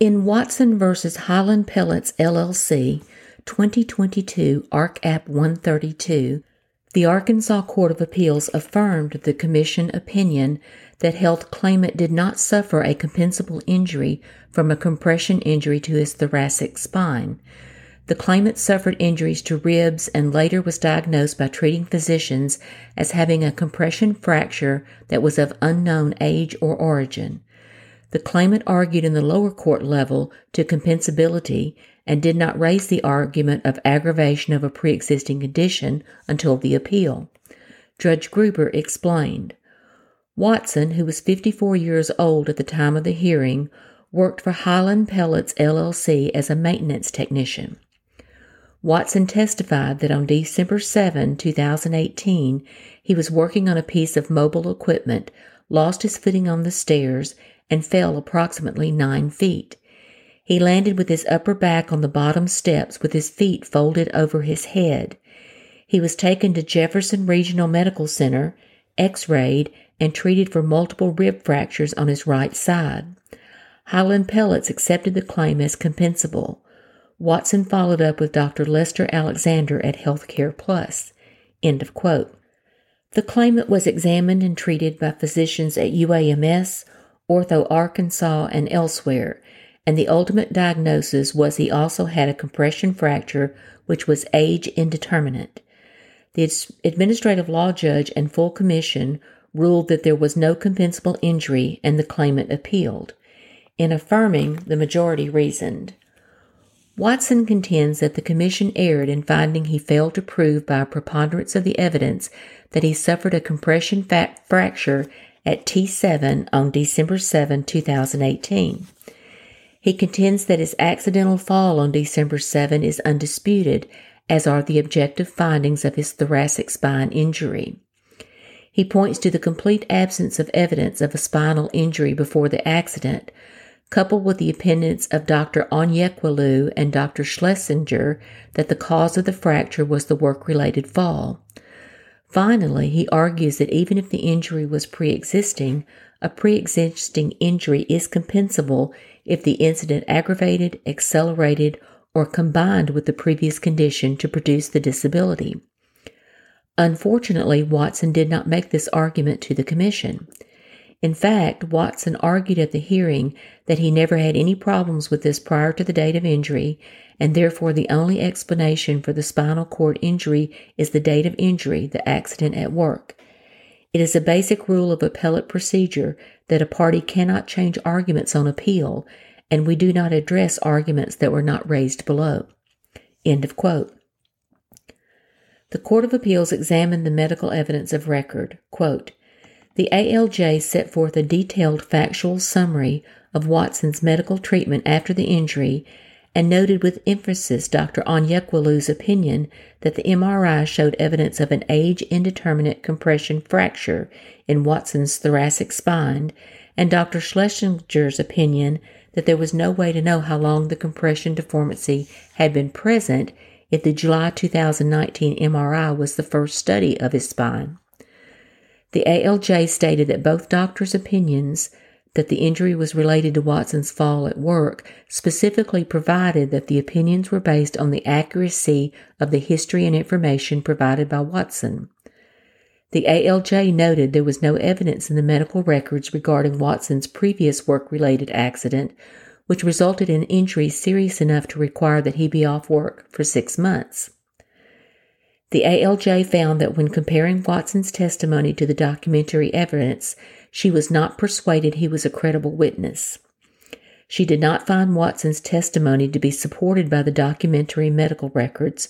In Watson v. Highland Pellets LLC, 2022 Ark. App 132, the Arkansas Court of Appeals affirmed the Commission opinion that held claimant did not suffer a compensable injury from a compression injury to his thoracic spine. The claimant suffered injuries to ribs and later was diagnosed by treating physicians as having a compression fracture that was of unknown age or origin. The claimant argued in the lower court level to compensability and did not raise the argument of aggravation of a pre existing condition until the appeal. Judge Gruber explained Watson, who was 54 years old at the time of the hearing, worked for Highland Pellets LLC as a maintenance technician. Watson testified that on December 7, 2018, he was working on a piece of mobile equipment, lost his footing on the stairs, and fell approximately nine feet. He landed with his upper back on the bottom steps with his feet folded over his head. He was taken to Jefferson Regional Medical Center, x rayed, and treated for multiple rib fractures on his right side. Highland Pellets accepted the claim as compensable. Watson followed up with Dr. Lester Alexander at Healthcare Plus. End of quote. The claimant was examined and treated by physicians at UAMS, Ortho Arkansas, and elsewhere, and the ultimate diagnosis was he also had a compression fracture which was age indeterminate. The administrative law judge and full commission ruled that there was no compensable injury and the claimant appealed. In affirming, the majority reasoned. Watson contends that the Commission erred in finding he failed to prove by a preponderance of the evidence that he suffered a compression fracture at T7 on December 7, 2018. He contends that his accidental fall on December 7 is undisputed, as are the objective findings of his thoracic spine injury. He points to the complete absence of evidence of a spinal injury before the accident, coupled with the opinions of Dr. Onyekwulu and Dr. Schlesinger that the cause of the fracture was the work related fall. Finally, he argues that even if the injury was pre existing, a pre existing injury is compensable if the incident aggravated, accelerated, or combined with the previous condition to produce the disability. Unfortunately, Watson did not make this argument to the Commission. In fact, Watson argued at the hearing that he never had any problems with this prior to the date of injury, and therefore the only explanation for the spinal cord injury is the date of injury, the accident at work. It is a basic rule of appellate procedure that a party cannot change arguments on appeal, and we do not address arguments that were not raised below. End of quote. The Court of Appeals examined the medical evidence of record. Quote, the ALJ set forth a detailed factual summary of Watson's medical treatment after the injury and noted with emphasis Dr. Onyekwulu's opinion that the MRI showed evidence of an age indeterminate compression fracture in Watson's thoracic spine, and Dr. Schlesinger's opinion that there was no way to know how long the compression deformity had been present if the July 2019 MRI was the first study of his spine. The ALJ stated that both doctors' opinions that the injury was related to Watson's fall at work specifically provided that the opinions were based on the accuracy of the history and information provided by Watson. The ALJ noted there was no evidence in the medical records regarding Watson's previous work related accident, which resulted in injury serious enough to require that he be off work for six months. The ALJ found that when comparing Watson's testimony to the documentary evidence, she was not persuaded he was a credible witness. She did not find Watson's testimony to be supported by the documentary medical records,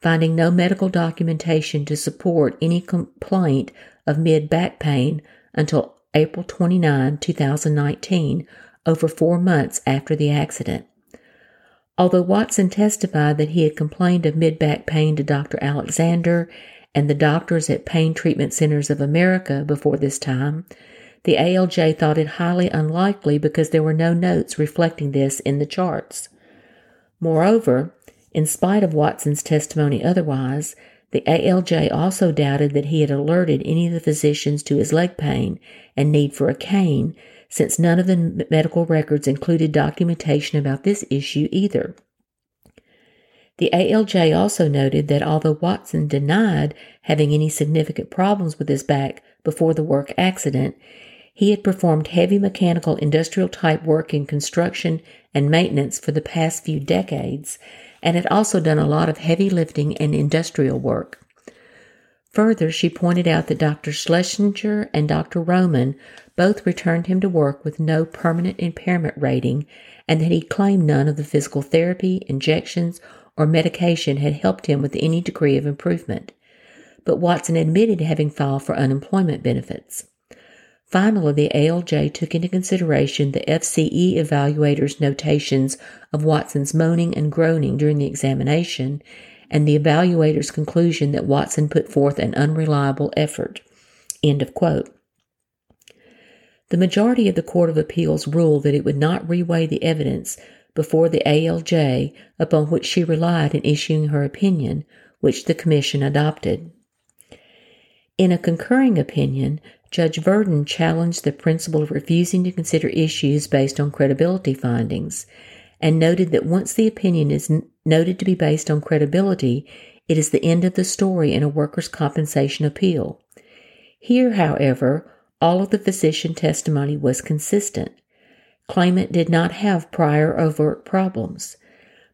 finding no medical documentation to support any complaint of mid back pain until April 29, 2019, over four months after the accident. Although Watson testified that he had complained of mid back pain to Dr. Alexander and the doctors at Pain Treatment Centers of America before this time, the ALJ thought it highly unlikely because there were no notes reflecting this in the charts. Moreover, in spite of Watson's testimony otherwise, the ALJ also doubted that he had alerted any of the physicians to his leg pain and need for a cane, since none of the medical records included documentation about this issue either. The ALJ also noted that although Watson denied having any significant problems with his back before the work accident, he had performed heavy mechanical industrial type work in construction and maintenance for the past few decades and had also done a lot of heavy lifting and industrial work. Further, she pointed out that Dr. Schlesinger and Dr. Roman both returned him to work with no permanent impairment rating and that he claimed none of the physical therapy, injections, or medication had helped him with any degree of improvement. But Watson admitted having filed for unemployment benefits. Finally, the ALJ took into consideration the FCE evaluator's notations of Watson's moaning and groaning during the examination and the evaluator's conclusion that Watson put forth an unreliable effort. End of quote. The majority of the Court of Appeals ruled that it would not reweigh the evidence before the ALJ upon which she relied in issuing her opinion, which the Commission adopted. In a concurring opinion, Judge Virden challenged the principle of refusing to consider issues based on credibility findings and noted that once the opinion is noted to be based on credibility, it is the end of the story in a workers' compensation appeal. Here, however, all of the physician testimony was consistent. Claimant did not have prior overt problems.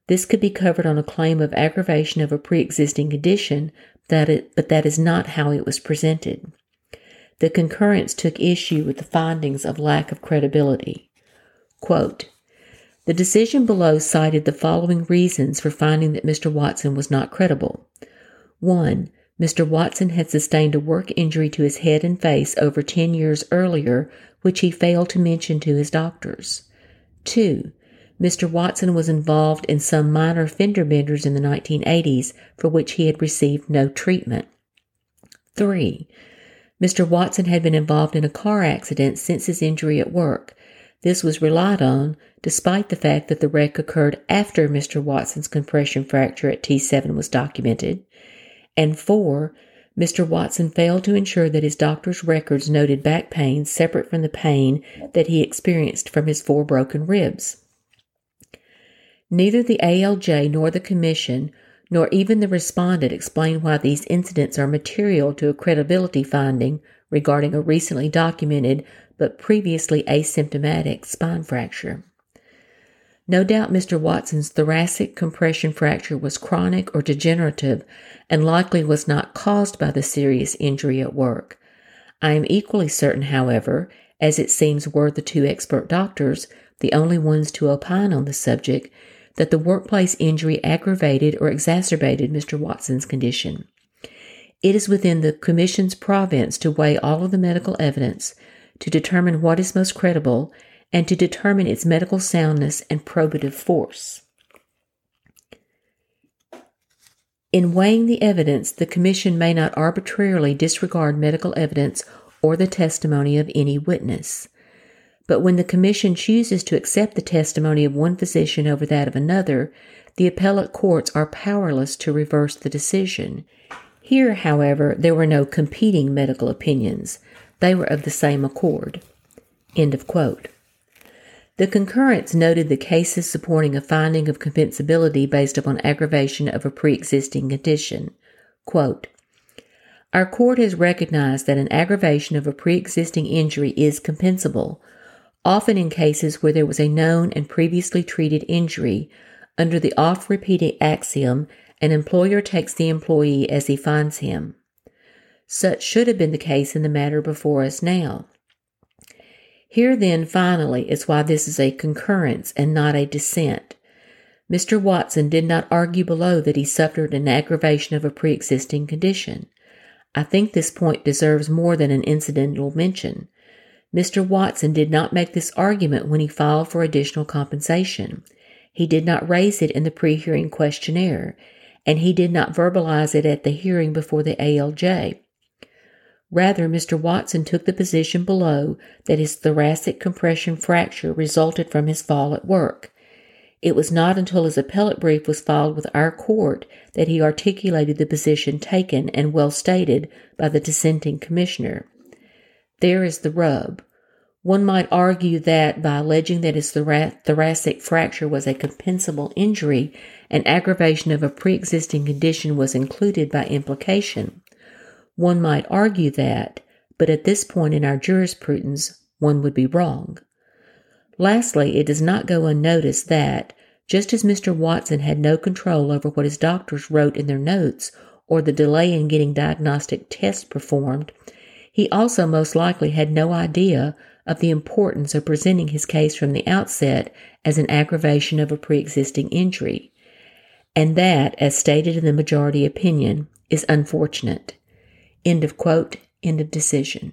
This could be covered on a claim of aggravation of a pre existing condition, that it, but that is not how it was presented. The concurrence took issue with the findings of lack of credibility. Quote, the decision below cited the following reasons for finding that Mr. Watson was not credible. 1. Mr. Watson had sustained a work injury to his head and face over 10 years earlier, which he failed to mention to his doctors. 2. Mr. Watson was involved in some minor fender benders in the 1980s for which he had received no treatment. 3. Mr. Watson had been involved in a car accident since his injury at work. This was relied on despite the fact that the wreck occurred after Mr. Watson's compression fracture at T7 was documented. And four, Mr. Watson failed to ensure that his doctor's records noted back pain separate from the pain that he experienced from his four broken ribs. Neither the ALJ nor the Commission, nor even the respondent explain why these incidents are material to a credibility finding regarding a recently documented but previously asymptomatic spine fracture. No doubt Mr. Watson's thoracic compression fracture was chronic or degenerative and likely was not caused by the serious injury at work. I am equally certain, however, as it seems were the two expert doctors, the only ones to opine on the subject, that the workplace injury aggravated or exacerbated Mr. Watson's condition. It is within the Commission's province to weigh all of the medical evidence, to determine what is most credible, and to determine its medical soundness and probative force. In weighing the evidence, the Commission may not arbitrarily disregard medical evidence or the testimony of any witness. But when the Commission chooses to accept the testimony of one physician over that of another, the appellate courts are powerless to reverse the decision. Here, however, there were no competing medical opinions. They were of the same accord. End of quote. The concurrence noted the cases supporting a finding of compensability based upon aggravation of a pre existing condition. Quote, Our court has recognized that an aggravation of a pre existing injury is compensable, often in cases where there was a known and previously treated injury, under the oft repeated axiom an employer takes the employee as he finds him. Such should have been the case in the matter before us now. Here, then, finally, is why this is a concurrence and not a dissent. Mr. Watson did not argue below that he suffered an aggravation of a pre existing condition. I think this point deserves more than an incidental mention. Mr. Watson did not make this argument when he filed for additional compensation. He did not raise it in the pre hearing questionnaire, and he did not verbalize it at the hearing before the ALJ. Rather, Mr. Watson took the position below that his thoracic compression fracture resulted from his fall at work. It was not until his appellate brief was filed with our court that he articulated the position taken and well stated by the dissenting commissioner. There is the rub. One might argue that by alleging that his thoracic fracture was a compensable injury, an aggravation of a pre existing condition was included by implication. One might argue that, but at this point in our jurisprudence, one would be wrong. Lastly, it does not go unnoticed that, just as Mr. Watson had no control over what his doctors wrote in their notes or the delay in getting diagnostic tests performed, he also most likely had no idea of the importance of presenting his case from the outset as an aggravation of a pre existing injury. And that, as stated in the majority opinion, is unfortunate. End of quote, end of decision.